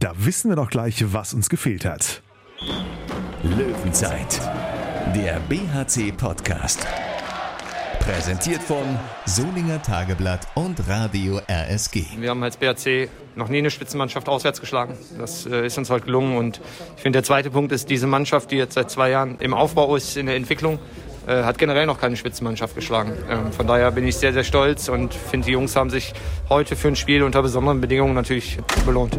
Da wissen wir doch gleich, was uns gefehlt hat. Löwenzeit, der BHC-Podcast. Präsentiert von Solinger Tageblatt und Radio RSG. Wir haben als BHC noch nie eine Spitzenmannschaft auswärts geschlagen. Das äh, ist uns heute gelungen. Und ich finde, der zweite Punkt ist, diese Mannschaft, die jetzt seit zwei Jahren im Aufbau ist, in der Entwicklung, äh, hat generell noch keine Spitzenmannschaft geschlagen. Ähm, von daher bin ich sehr, sehr stolz und finde, die Jungs haben sich heute für ein Spiel unter besonderen Bedingungen natürlich belohnt.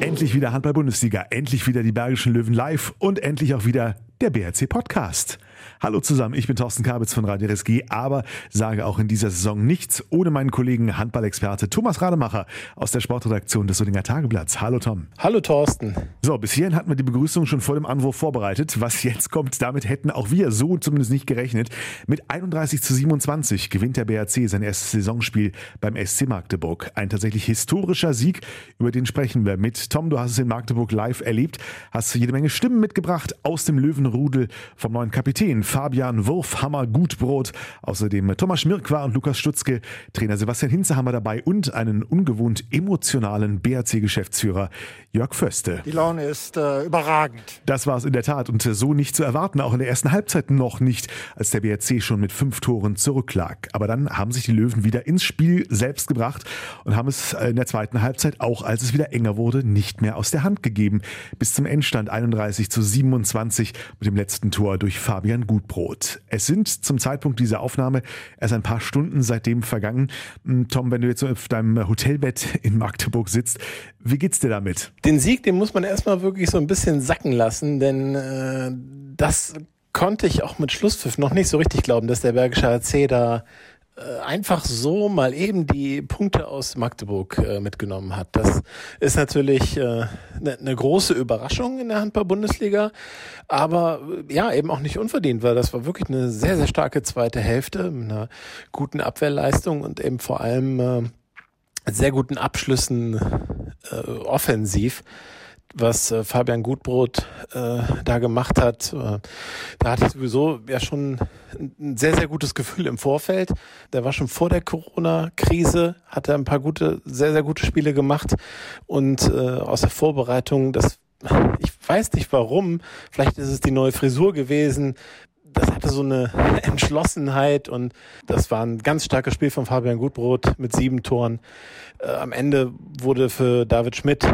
Endlich wieder Handball-Bundesliga, endlich wieder die Bergischen Löwen live und endlich auch wieder der BRC Podcast. Hallo zusammen, ich bin Thorsten Kabitz von Radio RSG, aber sage auch in dieser Saison nichts ohne meinen Kollegen Handballexperte Thomas Rademacher aus der Sportredaktion des Solinger Tageblatts. Hallo Tom. Hallo Thorsten. So, bis hierhin hatten wir die Begrüßung schon vor dem Anwurf vorbereitet. Was jetzt kommt, damit hätten auch wir so zumindest nicht gerechnet. Mit 31 zu 27 gewinnt der BRC sein erstes Saisonspiel beim SC Magdeburg. Ein tatsächlich historischer Sieg, über den sprechen wir mit Tom. Du hast es in Magdeburg live erlebt, hast jede Menge Stimmen mitgebracht aus dem Löwenrudel vom neuen Kapitän Fabian Wurfhammer Gutbrot. Außerdem Thomas Schmirkwa und Lukas Stutzke. Trainer Sebastian Hinze haben wir dabei und einen ungewohnt emotionalen BRC-Geschäftsführer Jörg Föste. Die Laune ist äh, überragend. Das war es in der Tat und so nicht zu erwarten, auch in der ersten Halbzeit noch nicht, als der BRC schon mit fünf Toren zurücklag. Aber dann haben sich die Löwen wieder ins Spiel selbst gebracht und haben es in der zweiten Halbzeit, auch als es wieder enger wurde, nicht mehr aus der Hand gegeben. Bis zum Endstand 31 zu 27 mit dem letzten Tor durch Fabian Gutbrot. Es sind zum Zeitpunkt dieser Aufnahme erst ein paar Stunden seitdem vergangen. Hm, Tom, wenn du jetzt auf deinem Hotelbett in Magdeburg sitzt, wie geht's dir damit? Den Sieg, den muss man erstmal wirklich so ein bisschen sacken lassen, denn äh, das konnte ich auch mit Schlusspfiff noch nicht so richtig glauben, dass der Bergische AC da einfach so mal eben die Punkte aus Magdeburg äh, mitgenommen hat. Das ist natürlich eine äh, ne, ne große Überraschung in der Handball-Bundesliga, aber äh, ja, eben auch nicht unverdient, weil das war wirklich eine sehr, sehr starke zweite Hälfte mit einer guten Abwehrleistung und eben vor allem äh, sehr guten Abschlüssen äh, offensiv was äh, Fabian Gutbrot äh, da gemacht hat. Äh, da hatte ich sowieso ja schon ein sehr, sehr gutes Gefühl im Vorfeld. Der war schon vor der Corona-Krise, hat er ein paar gute, sehr, sehr gute Spiele gemacht. Und äh, aus der Vorbereitung, das ich weiß nicht warum, vielleicht ist es die neue Frisur gewesen, das hatte so eine Entschlossenheit und das war ein ganz starkes Spiel von Fabian Gutbrot mit sieben Toren. Äh, am Ende wurde für David Schmidt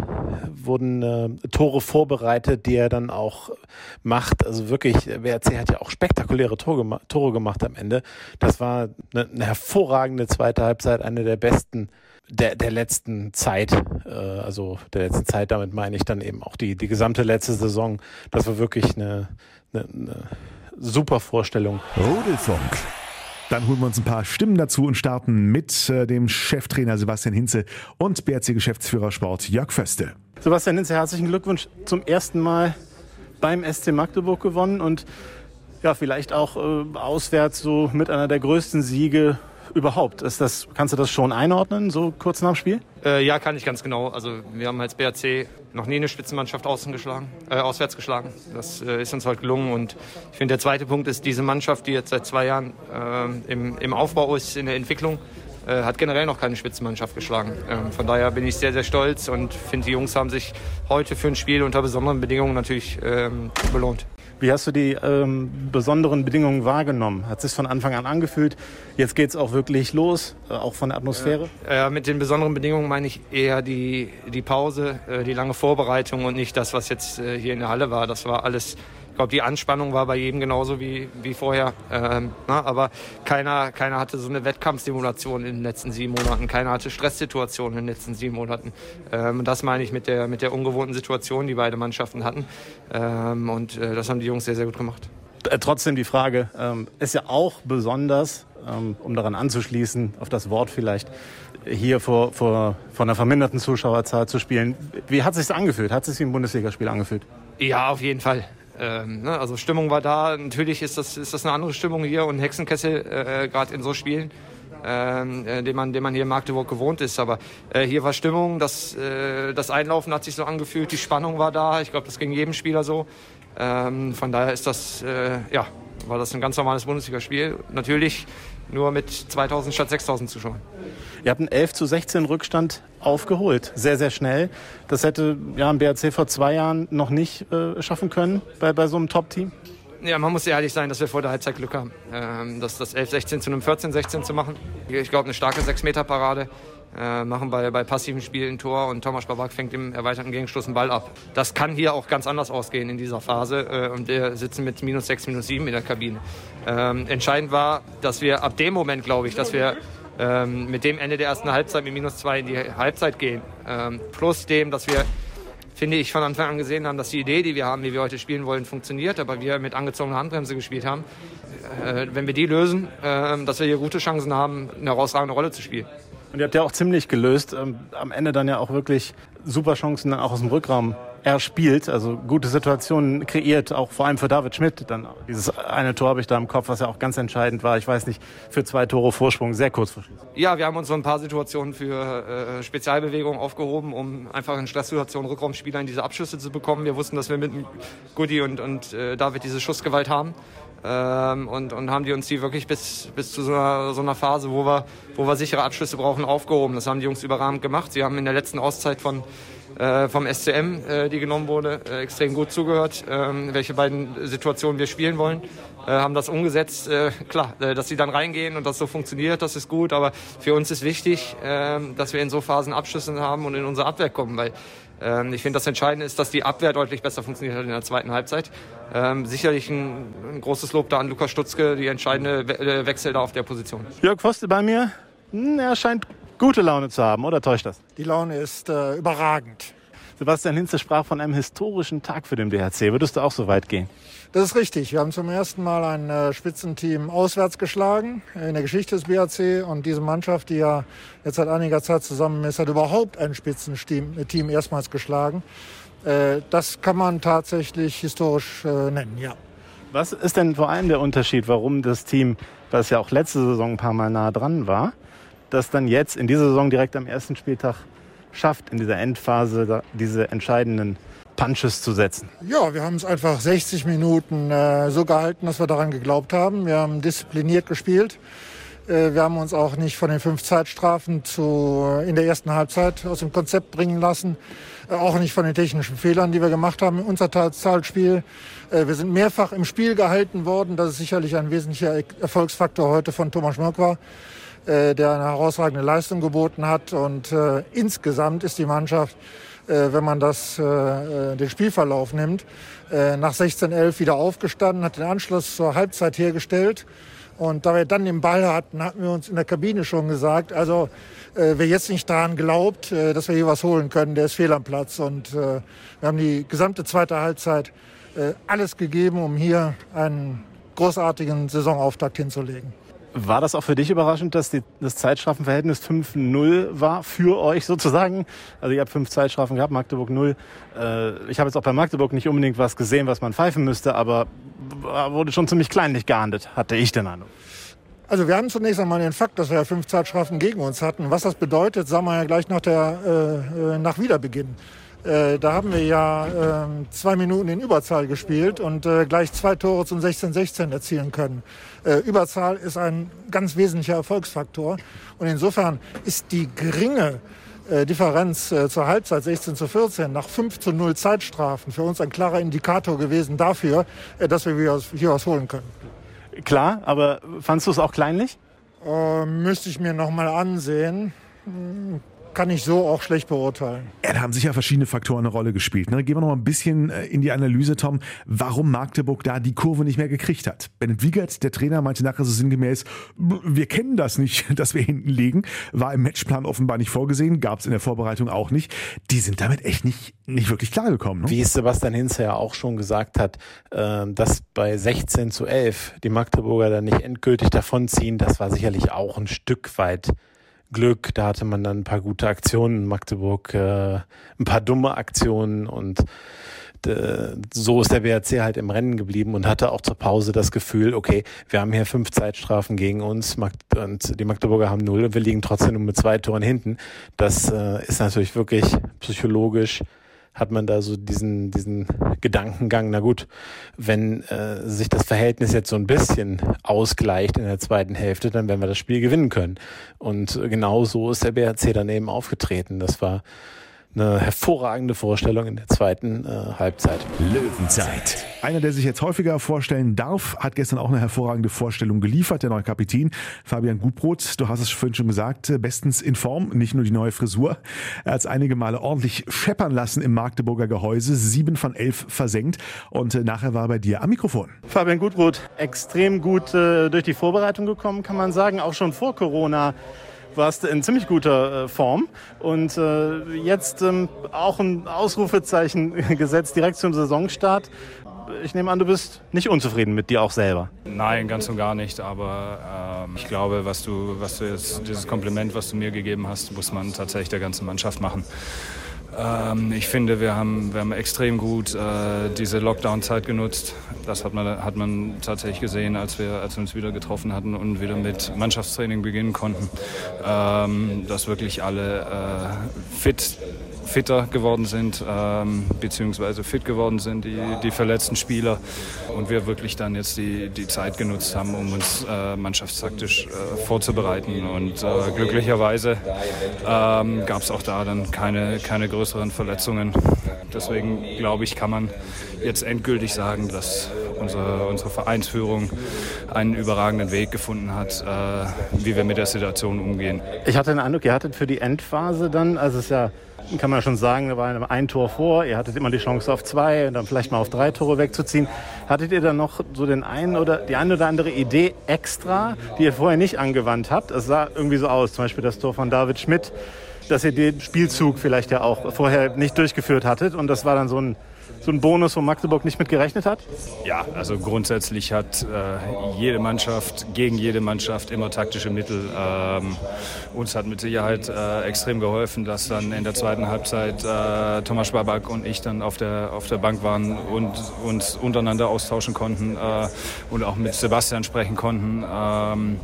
wurden äh, Tore vorbereitet, die er dann auch macht. Also wirklich, WRC hat ja auch spektakuläre Tore, gema Tore gemacht am Ende. Das war eine, eine hervorragende zweite Halbzeit, eine der besten der, der letzten Zeit, äh, also der letzten Zeit, damit meine ich dann eben auch die, die gesamte letzte Saison. Das war wirklich eine, eine, eine super Vorstellung. Rudelfunk. Dann holen wir uns ein paar Stimmen dazu und starten mit äh, dem Cheftrainer Sebastian Hinze und BRC-Geschäftsführer Sport Jörg Föste. Sebastian Hinze, herzlichen Glückwunsch zum ersten Mal beim SC Magdeburg gewonnen und ja, vielleicht auch äh, auswärts so mit einer der größten Siege überhaupt? Ist das, kannst du das schon einordnen, so kurz nach dem Spiel? Äh, ja, kann ich ganz genau. Also wir haben als BRC noch nie eine Spitzenmannschaft außen geschlagen, äh, auswärts geschlagen. Das äh, ist uns heute gelungen. Und ich finde, der zweite Punkt ist, diese Mannschaft, die jetzt seit zwei Jahren äh, im, im Aufbau ist, in der Entwicklung, äh, hat generell noch keine Spitzenmannschaft geschlagen. Ähm, von daher bin ich sehr, sehr stolz und finde, die Jungs haben sich heute für ein Spiel unter besonderen Bedingungen natürlich ähm, belohnt. Wie hast du die ähm, besonderen Bedingungen wahrgenommen? Hat es sich von Anfang an angefühlt? Jetzt geht es auch wirklich los, äh, auch von der Atmosphäre? Äh, mit den besonderen Bedingungen meine ich eher die, die Pause, äh, die lange Vorbereitung und nicht das, was jetzt äh, hier in der Halle war. Das war alles ich glaube, die Anspannung war bei jedem genauso wie, wie vorher. Ähm, na, aber keiner, keiner hatte so eine Wettkampfstimulation in den letzten sieben Monaten. Keiner hatte Stresssituationen in den letzten sieben Monaten. Ähm, das meine ich mit der, mit der ungewohnten Situation, die beide Mannschaften hatten. Ähm, und äh, das haben die Jungs sehr, sehr gut gemacht. Äh, trotzdem die Frage, ähm, ist ja auch besonders, ähm, um daran anzuschließen, auf das Wort vielleicht, hier vor, vor, vor einer verminderten Zuschauerzahl zu spielen. Wie hat es sich angefühlt? Hat es sich wie ein Bundesligaspiel angefühlt? Ja, auf jeden Fall. Ähm, ne, also Stimmung war da. Natürlich ist das, ist das eine andere Stimmung hier und Hexenkessel äh, gerade in so Spielen. Ähm, äh, den, man, den man hier in Magdeburg gewohnt ist. Aber äh, hier war Stimmung, das, äh, das Einlaufen hat sich so angefühlt, die Spannung war da. Ich glaube, das ging jedem Spieler so. Ähm, von daher ist das, äh, ja, war das ein ganz normales Bundesligaspiel. Natürlich nur mit 2000 statt 6000 Zuschauern. Ihr habt einen 11 zu 16 Rückstand aufgeholt, sehr, sehr schnell. Das hätte ja ein BRC vor zwei Jahren noch nicht äh, schaffen können bei, bei so einem Top-Team. Ja, man muss ehrlich sein, dass wir vor der Halbzeit Glück haben. Ähm, das, das 11-16 zu einem 14-16 zu machen. Ich glaube, eine starke 6-Meter-Parade. Äh, machen bei, bei passiven Spielen ein Tor und Thomas Babak fängt im erweiterten Gegenstoß einen Ball ab. Das kann hier auch ganz anders ausgehen in dieser Phase äh, und wir sitzen mit minus 6, minus 7 in der Kabine. Ähm, entscheidend war, dass wir ab dem Moment, glaube ich, dass wir ähm, mit dem Ende der ersten Halbzeit mit minus 2 in die Halbzeit gehen, ähm, plus dem, dass wir finde ich, von Anfang an gesehen haben, dass die Idee, die wir haben, wie wir heute spielen wollen, funktioniert, aber wir mit angezogener Handbremse gespielt haben. Äh, wenn wir die lösen, äh, dass wir hier gute Chancen haben, eine herausragende Rolle zu spielen. Und ihr habt ja auch ziemlich gelöst. Ähm, am Ende dann ja auch wirklich super Chancen dann auch aus dem Rückraum erspielt, also gute Situationen kreiert, auch vor allem für David Schmidt. Dann dieses eine Tor habe ich da im Kopf, was ja auch ganz entscheidend war. Ich weiß nicht, für zwei Tore Vorsprung, sehr kurz vor Schluss. Ja, wir haben uns so ein paar Situationen für äh, Spezialbewegungen aufgehoben, um einfach in Stresssituationen Rückraumspieler in diese Abschüsse zu bekommen. Wir wussten, dass wir mit Goody und, und äh, David diese Schussgewalt haben ähm, und, und haben die uns die wirklich bis, bis zu so einer, so einer Phase, wo wir, wo wir sichere Abschlüsse brauchen, aufgehoben. Das haben die Jungs überragend gemacht. Sie haben in der letzten Auszeit von äh, vom SCM, äh, die genommen wurde, äh, extrem gut zugehört, ähm, welche beiden Situationen wir spielen wollen. Äh, haben das umgesetzt. Äh, klar, äh, dass sie dann reingehen und das so funktioniert, das ist gut. Aber für uns ist wichtig, ähm, dass wir in so Phasen Abschlüsse haben und in unsere Abwehr kommen, weil ähm, ich finde, das Entscheidende ist, dass die Abwehr deutlich besser funktioniert hat in der zweiten Halbzeit. Ähm, sicherlich ein, ein, großes Lob da an Lukas Stutzke, die entscheidende We äh, Wechsel da auf der Position. Jörg Foste bei mir. Hm, er scheint gute Laune zu haben, oder täuscht das? Die Laune ist äh, überragend. Sebastian Hinze sprach von einem historischen Tag für den BHC. Würdest du auch so weit gehen? Das ist richtig. Wir haben zum ersten Mal ein äh, Spitzenteam auswärts geschlagen in der Geschichte des BHC. Und diese Mannschaft, die ja jetzt seit einiger Zeit zusammen ist, hat überhaupt ein Spitzenteam äh, Team erstmals geschlagen. Äh, das kann man tatsächlich historisch äh, nennen, ja. Was ist denn vor allem der Unterschied, warum das Team, das ja auch letzte Saison ein paar Mal nah dran war, das dann jetzt in dieser Saison direkt am ersten Spieltag schafft, in dieser Endphase diese entscheidenden Punches zu setzen? Ja, wir haben es einfach 60 Minuten äh, so gehalten, dass wir daran geglaubt haben. Wir haben diszipliniert gespielt. Äh, wir haben uns auch nicht von den fünf Zeitstrafen zu, äh, in der ersten Halbzeit aus dem Konzept bringen lassen. Äh, auch nicht von den technischen Fehlern, die wir gemacht haben im Unterzahlspiel. Äh, wir sind mehrfach im Spiel gehalten worden. Das ist sicherlich ein wesentlicher Erfolgsfaktor heute von Thomas Schmörk war der eine herausragende Leistung geboten hat. Und äh, insgesamt ist die Mannschaft, äh, wenn man das, äh, äh den Spielverlauf nimmt, äh, nach 16-11 wieder aufgestanden, hat den Anschluss zur Halbzeit hergestellt. Und da wir dann den Ball hatten, hatten wir uns in der Kabine schon gesagt, also äh, wer jetzt nicht daran glaubt, äh, dass wir hier was holen können, der ist fehl am Platz. Und äh, wir haben die gesamte zweite Halbzeit äh, alles gegeben, um hier einen großartigen Saisonauftakt hinzulegen. War das auch für dich überraschend, dass die, das Zeitstrafenverhältnis 5-0 war für euch sozusagen? Also ihr habt fünf Zeitstrafen gehabt, Magdeburg 0. Äh, ich habe jetzt auch bei Magdeburg nicht unbedingt was gesehen, was man pfeifen müsste, aber wurde schon ziemlich kleinlich geahndet, hatte ich den Eindruck. Also wir haben zunächst einmal den Fakt, dass wir ja fünf Zeitstrafen gegen uns hatten. Was das bedeutet, sagen wir ja gleich nach, der, äh, äh nach Wiederbeginn. Äh, da haben wir ja äh, zwei Minuten in Überzahl gespielt und äh, gleich zwei Tore zum 16-16 erzielen können. Äh, Überzahl ist ein ganz wesentlicher Erfolgsfaktor. Und insofern ist die geringe äh, Differenz zur Halbzeit 16 zu 14 nach 5 zu 0 Zeitstrafen für uns ein klarer Indikator gewesen dafür, dass wir hier was holen können. Klar, aber fandst du es auch kleinlich? müsste ich mir noch mal ansehen. Kann ich so auch schlecht beurteilen. Ja, da haben sicher verschiedene Faktoren eine Rolle gespielt. Ne? Gehen wir noch mal ein bisschen äh, in die Analyse, Tom, warum Magdeburg da die Kurve nicht mehr gekriegt hat. Bennett Wiegert, der Trainer, meinte nachher so sinngemäß, wir kennen das nicht, dass wir hinten liegen. War im Matchplan offenbar nicht vorgesehen, gab es in der Vorbereitung auch nicht. Die sind damit echt nicht, nicht wirklich klargekommen. Ne? Wie es Sebastian Hinze ja auch schon gesagt hat, äh, dass bei 16 zu 11 die Magdeburger dann nicht endgültig davonziehen, das war sicherlich auch ein Stück weit Glück. Da hatte man dann ein paar gute Aktionen in Magdeburg, äh, ein paar dumme Aktionen und äh, so ist der BRC halt im Rennen geblieben und hatte auch zur Pause das Gefühl, okay, wir haben hier fünf Zeitstrafen gegen uns und die Magdeburger haben null und wir liegen trotzdem nur mit zwei Toren hinten. Das äh, ist natürlich wirklich psychologisch hat man da so diesen, diesen Gedankengang, na gut, wenn äh, sich das Verhältnis jetzt so ein bisschen ausgleicht in der zweiten Hälfte, dann werden wir das Spiel gewinnen können. Und genau so ist der BRC daneben aufgetreten. Das war eine hervorragende Vorstellung in der zweiten äh, Halbzeit. Löwenzeit. Einer, der sich jetzt häufiger vorstellen darf, hat gestern auch eine hervorragende Vorstellung geliefert, der neue Kapitän Fabian Gutbrot. Du hast es vorhin schon gesagt, äh, bestens in Form, nicht nur die neue Frisur. Er hat es einige Male ordentlich scheppern lassen im Magdeburger Gehäuse, sieben von elf versenkt und äh, nachher war er bei dir am Mikrofon. Fabian Gutbrot, extrem gut äh, durch die Vorbereitung gekommen, kann man sagen, auch schon vor Corona warst in ziemlich guter äh, Form und äh, jetzt ähm, auch ein Ausrufezeichen gesetzt direkt zum Saisonstart. Ich nehme an, du bist nicht unzufrieden mit dir auch selber. Nein, ganz und gar nicht. Aber ähm, ich glaube, was du, was du jetzt, dieses Kompliment, was du mir gegeben hast, muss man tatsächlich der ganzen Mannschaft machen. Ähm, ich finde, wir haben, wir haben extrem gut äh, diese Lockdown-Zeit genutzt. Das hat man, hat man tatsächlich gesehen, als wir, als wir uns wieder getroffen hatten und wieder mit Mannschaftstraining beginnen konnten. Ähm, dass wirklich alle äh, fit fitter geworden sind, ähm, beziehungsweise fit geworden sind, die, die verletzten Spieler. Und wir wirklich dann jetzt die, die Zeit genutzt haben, um uns äh, mannschaftstaktisch äh, vorzubereiten. Und äh, glücklicherweise ähm, gab es auch da dann keine, keine größeren Verletzungen. Deswegen glaube ich, kann man jetzt endgültig sagen, dass unsere, unsere Vereinsführung einen überragenden Weg gefunden hat, äh, wie wir mit der Situation umgehen. Ich hatte den Eindruck, ihr hattet für die Endphase dann, also es ist ja kann man schon sagen, da war ein Tor vor. Ihr hattet immer die Chance auf zwei und dann vielleicht mal auf drei Tore wegzuziehen. Hattet ihr dann noch so den einen oder die eine oder andere Idee extra, die ihr vorher nicht angewandt habt? Es sah irgendwie so aus, zum Beispiel das Tor von David Schmidt, dass ihr den Spielzug vielleicht ja auch vorher nicht durchgeführt hattet und das war dann so ein so ein Bonus, wo Magdeburg nicht mit gerechnet hat? Ja, also grundsätzlich hat äh, jede Mannschaft gegen jede Mannschaft immer taktische Mittel. Ähm, uns hat mit Sicherheit äh, extrem geholfen, dass dann in der zweiten Halbzeit äh, Thomas Schwabak und ich dann auf der, auf der Bank waren und uns untereinander austauschen konnten äh, und auch mit Sebastian sprechen konnten. Ähm,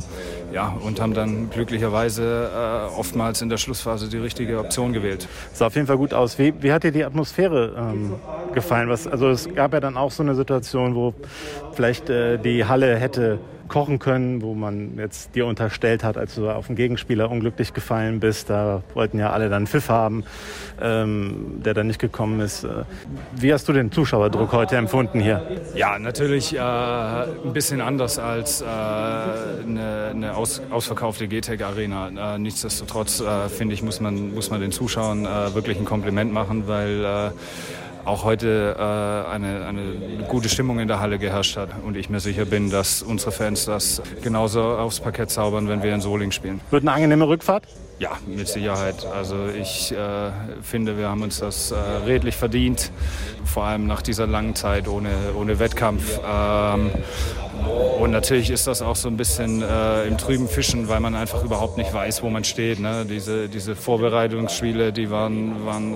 ja, und haben dann glücklicherweise äh, oftmals in der Schlussphase die richtige Option gewählt. Sah auf jeden Fall gut aus. Wie, wie hat dir die Atmosphäre ähm, gefallen? Was, also es gab ja dann auch so eine Situation, wo vielleicht äh, die Halle hätte kochen können, wo man jetzt dir unterstellt hat, als du auf den Gegenspieler unglücklich gefallen bist. Da wollten ja alle dann Pfiff haben, ähm, der dann nicht gekommen ist. Äh, wie hast du den Zuschauerdruck heute empfunden hier? Ja, natürlich äh, ein bisschen anders als äh, eine, eine aus, ausverkaufte GTEC Arena. Äh, nichtsdestotrotz äh, finde ich, muss man, muss man den Zuschauern äh, wirklich ein Kompliment machen, weil auch heute äh, eine, eine gute Stimmung in der Halle geherrscht hat und ich mir sicher bin, dass unsere Fans das genauso aufs Parkett zaubern, wenn wir in Soling spielen. Wird eine angenehme Rückfahrt? Ja, mit Sicherheit. Also ich äh, finde, wir haben uns das äh, redlich verdient, vor allem nach dieser langen Zeit ohne, ohne Wettkampf. Ähm, und natürlich ist das auch so ein bisschen äh, im trüben Fischen, weil man einfach überhaupt nicht weiß, wo man steht. Ne? Diese, diese Vorbereitungsspiele, die waren, waren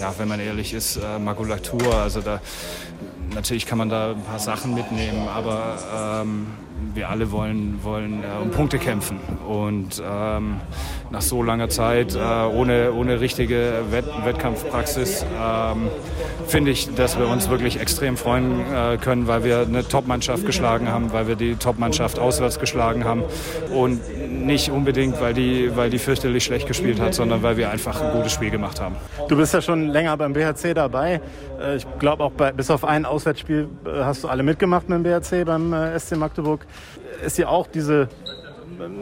ja, wenn man ehrlich ist, äh, Makulatur. Also da natürlich kann man da ein paar Sachen mitnehmen, aber ähm, wir alle wollen, wollen äh, um Punkte kämpfen. Und ähm, nach so langer Zeit, äh, ohne, ohne richtige Wett Wettkampfpraxis, ähm, finde ich, dass wir uns wirklich extrem freuen äh, können, weil wir eine Top-Mannschaft geschlagen haben, weil wir die Top-Mannschaft auswärts geschlagen haben. Und nicht unbedingt, weil die, weil die fürchterlich schlecht gespielt hat, sondern weil wir einfach ein gutes Spiel gemacht haben. Du bist ja schon länger beim BHC dabei. Äh, ich glaube auch bei, bis auf ein Auswärtsspiel äh, hast du alle mitgemacht mit dem BHC beim äh, SC Magdeburg. Ist ja auch diese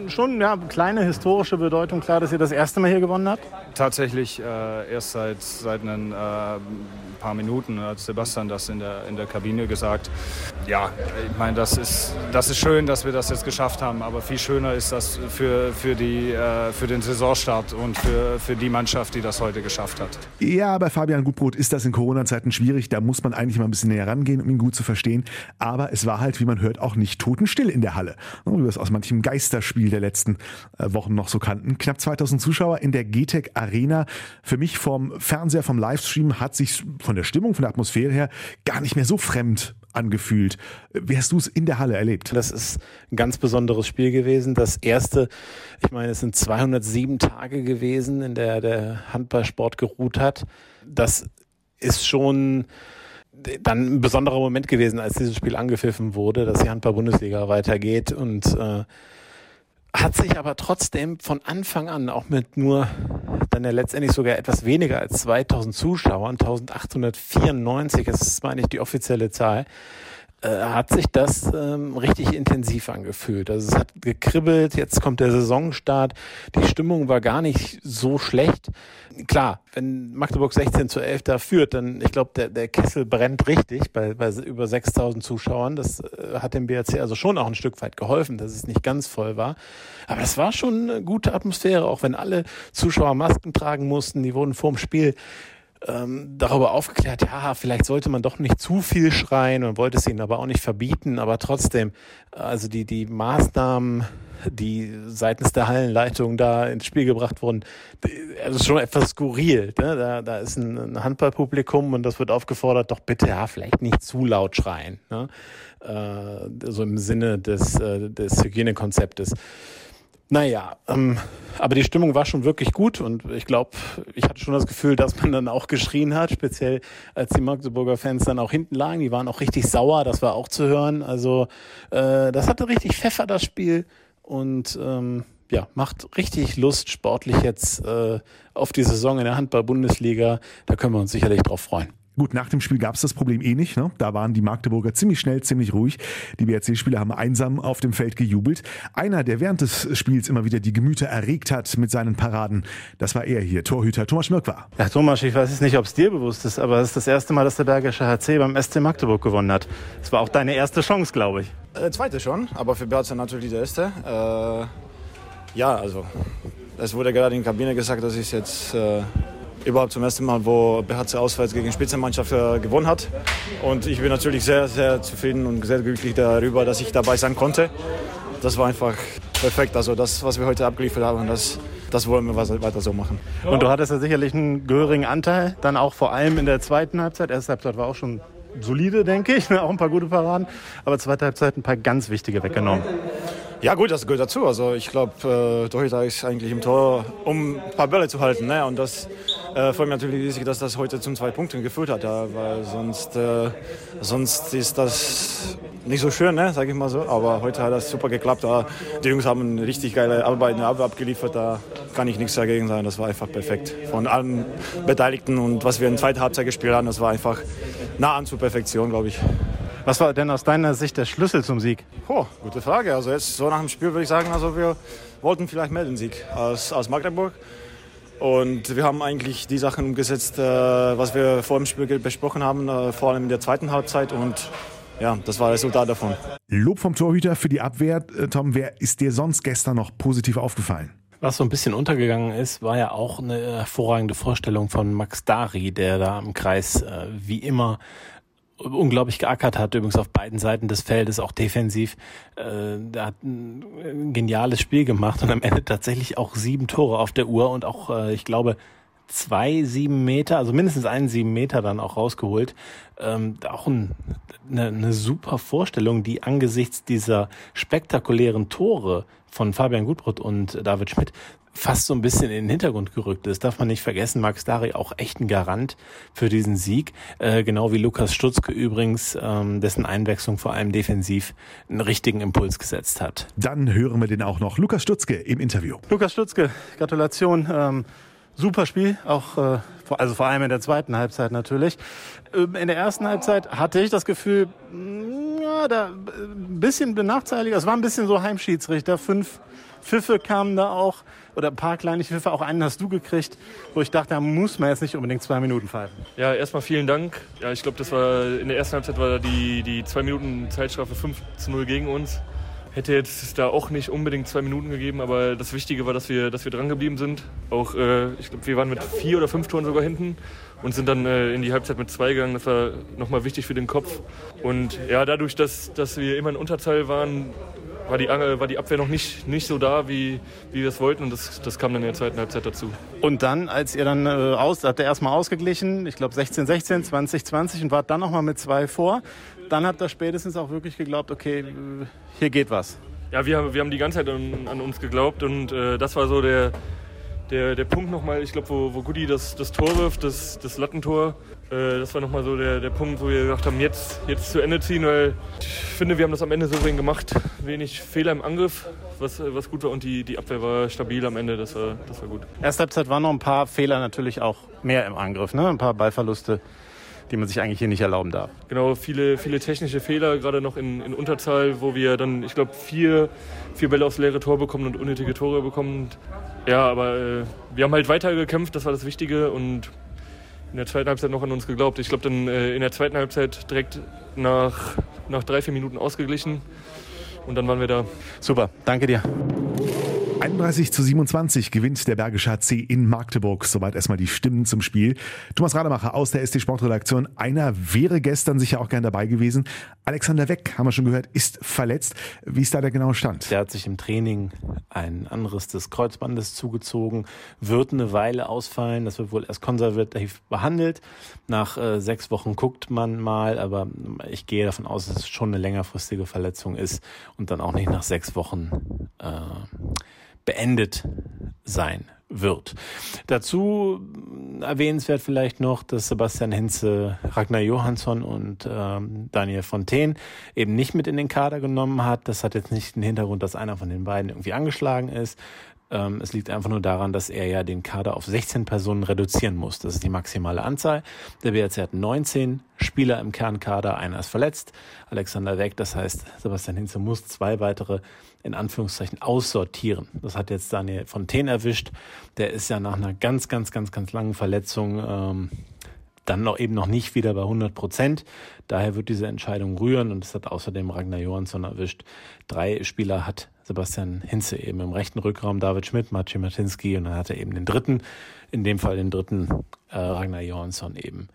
schon ja, kleine historische Bedeutung klar, dass ihr das erste Mal hier gewonnen habt? Tatsächlich äh, erst seit, seit ein äh, paar Minuten hat Sebastian das in der, in der Kabine gesagt. Ja, ich meine, das ist, das ist schön, dass wir das jetzt geschafft haben, aber viel schöner ist das für, für, die, äh, für den Saisonstart und für, für die Mannschaft, die das heute geschafft hat. Ja, bei Fabian Gutbrot ist das in Corona-Zeiten schwierig. Da muss man eigentlich mal ein bisschen näher rangehen, um ihn gut zu verstehen. Aber es war halt, wie man hört, auch nicht totenstill in der Halle. Wie wir es aus manchem Geisterspiel der letzten äh, Wochen noch so kannten. Knapp 2000 Zuschauer in der GTEC Arena. Für mich vom Fernseher, vom Livestream hat sich von der Stimmung, von der Atmosphäre her gar nicht mehr so fremd angefühlt. Wie hast du es in der Halle erlebt? Das ist ein ganz besonderes Spiel gewesen. Das erste, ich meine, es sind 207 Tage gewesen, in der der Handballsport geruht hat. Das ist schon dann ein besonderer Moment gewesen, als dieses Spiel angepfiffen wurde, dass die Handball-Bundesliga weitergeht und äh, hat sich aber trotzdem von Anfang an, auch mit nur dann ja letztendlich sogar etwas weniger als 2000 Zuschauern, 1894 ist, meine ich, die offizielle Zahl, äh, hat sich das ähm, richtig intensiv angefühlt. Also es hat gekribbelt, jetzt kommt der Saisonstart, die Stimmung war gar nicht so schlecht. Klar, wenn Magdeburg 16 zu 11 da führt, dann, ich glaube, der, der Kessel brennt richtig bei, bei über 6000 Zuschauern. Das äh, hat dem BRC also schon auch ein Stück weit geholfen, dass es nicht ganz voll war. Aber das war schon eine gute Atmosphäre, auch wenn alle Zuschauer Masken tragen mussten. Die wurden vorm Spiel ähm, darüber aufgeklärt, ja, vielleicht sollte man doch nicht zu viel schreien und wollte es ihnen aber auch nicht verbieten, aber trotzdem, also die, die Maßnahmen, die seitens der Hallenleitung da ins Spiel gebracht wurden, das ist schon etwas skurril. Ne? Da, da ist ein, ein Handballpublikum und das wird aufgefordert, doch bitte ja vielleicht nicht zu laut schreien. Ne? Äh, so im Sinne des, äh, des Hygienekonzeptes. Naja, ähm, aber die Stimmung war schon wirklich gut und ich glaube, ich hatte schon das Gefühl, dass man dann auch geschrien hat, speziell als die Magdeburger Fans dann auch hinten lagen. Die waren auch richtig sauer, das war auch zu hören. Also äh, das hatte richtig Pfeffer, das Spiel und ähm, ja, macht richtig Lust sportlich jetzt äh, auf die Saison in der Handball-Bundesliga. Da können wir uns sicherlich drauf freuen. Gut, nach dem Spiel gab es das Problem eh nicht. Ne? Da waren die Magdeburger ziemlich schnell, ziemlich ruhig. Die BRC-Spieler haben einsam auf dem Feld gejubelt. Einer, der während des Spiels immer wieder die Gemüter erregt hat mit seinen Paraden, das war er hier, Torhüter Thomas Schmirk war. Ja, Thomas, ich weiß jetzt nicht, ob es dir bewusst ist, aber es ist das erste Mal, dass der Bergische HC beim SC Magdeburg gewonnen hat. Es war auch deine erste Chance, glaube ich. Äh, zweite schon, aber für BRC natürlich die erste. Äh, ja, also es wurde gerade in der Kabine gesagt, dass ich jetzt... Äh überhaupt zum ersten Mal, wo BHC auswärts gegen Spitzenmannschaft äh, gewonnen hat. Und ich bin natürlich sehr, sehr zufrieden und sehr glücklich darüber, dass ich dabei sein konnte. Das war einfach perfekt. Also das, was wir heute abgeliefert haben, das, das wollen wir weiter so machen. Und du hattest ja sicherlich einen gehörigen Anteil, dann auch vor allem in der zweiten Halbzeit. Erste Halbzeit war auch schon solide, denke ich, auch ein paar gute Paraden. Aber zweite Halbzeit ein paar ganz wichtige weggenommen. Ja gut, das gehört dazu. Also ich glaube, äh, Torhüter ist eigentlich im Tor, um ein paar Bälle zu halten. Ne? Und das äh, freut mich natürlich riesig, dass das heute zum zwei Punkten geführt hat, ja, weil sonst, äh, sonst ist das nicht so schön, ne, sage ich mal so. Aber heute hat das super geklappt. Da, die Jungs haben richtig geile Arbeit in der Abwehr abgeliefert. Da kann ich nichts dagegen sagen. Das war einfach perfekt von allen Beteiligten. Und was wir in der zweiten Halbzeit gespielt haben, das war einfach nah an zur Perfektion, glaube ich. Was war denn aus deiner Sicht der Schlüssel zum Sieg? Oh, gute Frage. Also jetzt so nach dem Spiel würde ich sagen, also wir wollten vielleicht mehr den Sieg aus, aus Magdeburg. Und wir haben eigentlich die Sachen umgesetzt, äh, was wir vor dem Spiel besprochen haben, äh, vor allem in der zweiten Halbzeit. Und ja, das war das Resultat davon. Lob vom Torhüter für die Abwehr. Äh, Tom, wer ist dir sonst gestern noch positiv aufgefallen? Was so ein bisschen untergegangen ist, war ja auch eine hervorragende Vorstellung von Max Dari, der da im Kreis äh, wie immer unglaublich geackert hat, übrigens auf beiden Seiten des Feldes, auch defensiv. Äh, der hat ein geniales Spiel gemacht und am Ende tatsächlich auch sieben Tore auf der Uhr und auch, äh, ich glaube, zwei sieben Meter, also mindestens einen sieben Meter dann auch rausgeholt. Ähm, auch ein, eine, eine super Vorstellung, die angesichts dieser spektakulären Tore von Fabian Gutbrot und David Schmidt fast so ein bisschen in den Hintergrund gerückt ist. Darf man nicht vergessen, Max Dari auch echt ein Garant für diesen Sieg. Äh, genau wie Lukas Stutzke übrigens, ähm, dessen Einwechslung vor allem defensiv einen richtigen Impuls gesetzt hat. Dann hören wir den auch noch. Lukas Stutzke im Interview. Lukas Stutzke, Gratulation. Ähm, super Spiel, auch äh, also vor allem in der zweiten Halbzeit natürlich. Ähm, in der ersten Halbzeit hatte ich das Gefühl, mm, ja, da ein bisschen benachteiligt. Es war ein bisschen so Heimschiedsrichter. Fünf Pfiffe kamen da auch oder ein paar kleine Pfiffe, auch einen hast du gekriegt, wo ich dachte, da muss man jetzt nicht unbedingt zwei Minuten pfeifen. Ja, erstmal vielen Dank. Ja, ich glaube, das war in der ersten Halbzeit war die, die zwei Minuten Zeitstrafe 5 zu 0 gegen uns. Hätte jetzt da auch nicht unbedingt zwei Minuten gegeben, aber das Wichtige war, dass wir, dass wir dran geblieben sind. Auch, äh, ich glaube, wir waren mit vier oder fünf Toren sogar hinten und sind dann äh, in die Halbzeit mit zwei gegangen. Das war nochmal wichtig für den Kopf. Und ja, dadurch, dass, dass wir immer in Unterzahl waren, war die, war die Abwehr noch nicht, nicht so da, wie, wie wir es wollten. Und das, das kam dann in der zweiten Halbzeit dazu. Und dann, als ihr dann äh, aus, habt ihr erstmal ausgeglichen, ich glaube 16, 16, 20, 20 und wart dann nochmal mit zwei vor. Dann habt ihr spätestens auch wirklich geglaubt, okay, hier geht was. Ja, wir, wir haben die ganze Zeit an, an uns geglaubt und äh, das war so der, der, der Punkt nochmal, ich glaube, wo, wo Gudi das, das Tor wirft, das, das Lattentor, äh, das war nochmal so der, der Punkt, wo wir gesagt haben, jetzt, jetzt zu Ende ziehen, weil ich finde, wir haben das am Ende souverän gemacht. Wenig Fehler im Angriff, was, was gut war und die, die Abwehr war stabil am Ende, das war, das war gut. Erste Halbzeit waren noch ein paar Fehler natürlich auch mehr im Angriff, ne? ein paar Ballverluste die man sich eigentlich hier nicht erlauben darf. Genau, viele, viele technische Fehler, gerade noch in, in Unterzahl, wo wir dann, ich glaube, vier, vier Bälle aufs leere Tor bekommen und unnötige Tore bekommen. Ja, aber äh, wir haben halt weiter gekämpft, das war das Wichtige und in der zweiten Halbzeit noch an uns geglaubt. Ich glaube, dann äh, in der zweiten Halbzeit direkt nach, nach drei, vier Minuten ausgeglichen und dann waren wir da. Super, danke dir. 31 zu 27 gewinnt der Bergische HC in Magdeburg. Soweit erstmal die Stimmen zum Spiel. Thomas Rademacher aus der ST Sportredaktion. Einer wäre gestern sicher auch gern dabei gewesen. Alexander Weck, haben wir schon gehört, ist verletzt. Wie ist da der genaue Stand? Der hat sich im Training ein Anriss des Kreuzbandes zugezogen, wird eine Weile ausfallen. Das wird wohl erst konservativ behandelt. Nach äh, sechs Wochen guckt man mal, aber ich gehe davon aus, dass es schon eine längerfristige Verletzung ist und dann auch nicht nach sechs Wochen äh, beendet sein wird. Dazu erwähnenswert vielleicht noch, dass Sebastian Hinze Ragnar Johansson und ähm, Daniel Fontaine eben nicht mit in den Kader genommen hat. Das hat jetzt nicht den Hintergrund, dass einer von den beiden irgendwie angeschlagen ist. Ähm, es liegt einfach nur daran, dass er ja den Kader auf 16 Personen reduzieren muss. Das ist die maximale Anzahl. Der BRC hat 19 Spieler im Kernkader, einer ist verletzt, Alexander weg. Das heißt, Sebastian Hinze muss zwei weitere in Anführungszeichen aussortieren. Das hat jetzt Daniel Fontaine erwischt. Der ist ja nach einer ganz, ganz, ganz, ganz langen Verletzung ähm, dann noch eben noch nicht wieder bei 100 Prozent. Daher wird diese Entscheidung rühren und es hat außerdem Ragnar Johansson erwischt. Drei Spieler hat Sebastian Hinze eben im rechten Rückraum, David Schmidt, Maciej Martinski und dann hat er eben den dritten, in dem Fall den dritten äh, Ragnar Johansson eben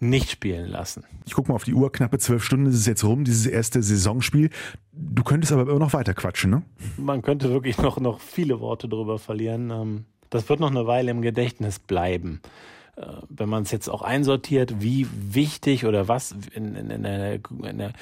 nicht spielen lassen. Ich gucke mal auf die Uhr, knappe zwölf Stunden ist es jetzt rum, dieses erste Saisonspiel. Du könntest aber immer noch weiter quatschen, ne? Man könnte wirklich noch, noch viele Worte darüber verlieren. Ähm, das wird noch eine Weile im Gedächtnis bleiben. Äh, wenn man es jetzt auch einsortiert, wie wichtig oder was in, in, in der, in der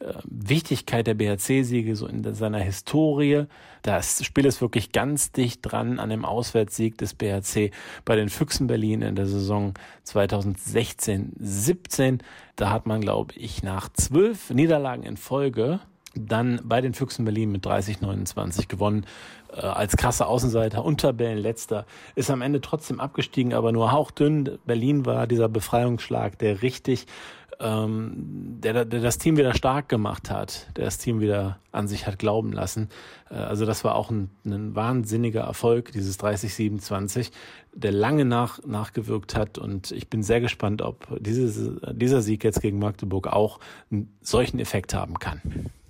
äh, Wichtigkeit der BHC-Siege so in seiner Historie, das Spiel ist wirklich ganz dicht dran an dem Auswärtssieg des BHC bei den Füchsen Berlin in der Saison 2016-17. Da hat man, glaube ich, nach zwölf Niederlagen in Folge dann bei den Füchsen Berlin mit 30-29 gewonnen. Äh, als krasser Außenseiter und Tabellenletzter. Ist am Ende trotzdem abgestiegen, aber nur hauchdünn. Berlin war dieser Befreiungsschlag, der richtig, ähm, der, der das Team wieder stark gemacht hat, der das Team wieder an sich hat glauben lassen. Äh, also das war auch ein, ein wahnsinniger Erfolg, dieses 30-27, der lange nach, nachgewirkt hat. Und ich bin sehr gespannt, ob dieses, dieser Sieg jetzt gegen Magdeburg auch einen solchen Effekt haben kann.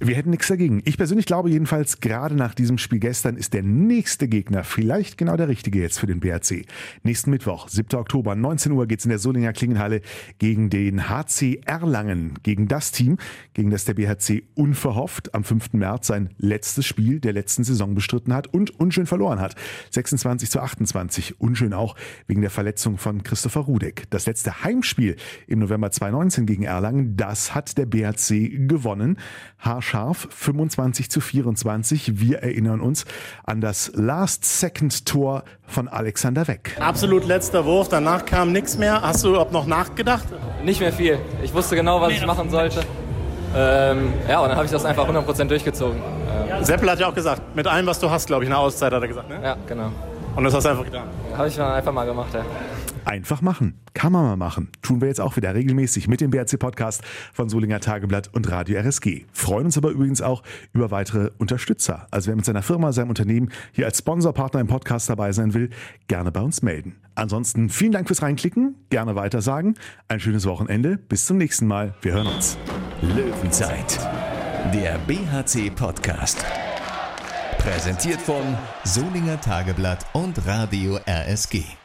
Wir hätten nichts dagegen. Ich persönlich glaube jedenfalls, gerade nach diesem Spiel gestern ist der nächste Gegner vielleicht genau der richtige jetzt für den BRC. Nächsten Mittwoch, 7. Oktober, 19 Uhr geht's in der Solinger Klingenhalle gegen den HC Erlangen, gegen das Team, gegen das der BHC unverhofft am 5. März sein letztes Spiel der letzten Saison bestritten hat und unschön verloren hat. 26 zu 28. Unschön auch wegen der Verletzung von Christopher Rudek. Das letzte Heimspiel im November 2019 gegen Erlangen, das hat der BHC gewonnen. Harsch scharf, 25 zu 24. Wir erinnern uns an das Last-Second-Tor von Alexander Weck. Absolut letzter Wurf, danach kam nichts mehr. Hast du überhaupt noch nachgedacht? Nicht mehr viel. Ich wusste genau, was ich machen sollte. Ähm, ja, und dann habe ich das einfach 100% durchgezogen. Ähm. Seppel hat ja auch gesagt, mit allem, was du hast, glaube ich, eine Auszeit hat er gesagt. Ne? Ja, genau. Und das hast du einfach getan? Habe ich einfach mal gemacht, ja. Einfach machen. Kann man mal machen. Tun wir jetzt auch wieder regelmäßig mit dem BRC-Podcast von Solinger Tageblatt und Radio RSG. Freuen uns aber übrigens auch über weitere Unterstützer. Also wer mit seiner Firma, seinem Unternehmen hier als Sponsorpartner im Podcast dabei sein will, gerne bei uns melden. Ansonsten vielen Dank fürs Reinklicken, gerne weitersagen. Ein schönes Wochenende. Bis zum nächsten Mal. Wir hören uns. Löwenzeit. Der BHC-Podcast. Präsentiert von Solinger Tageblatt und Radio RSG.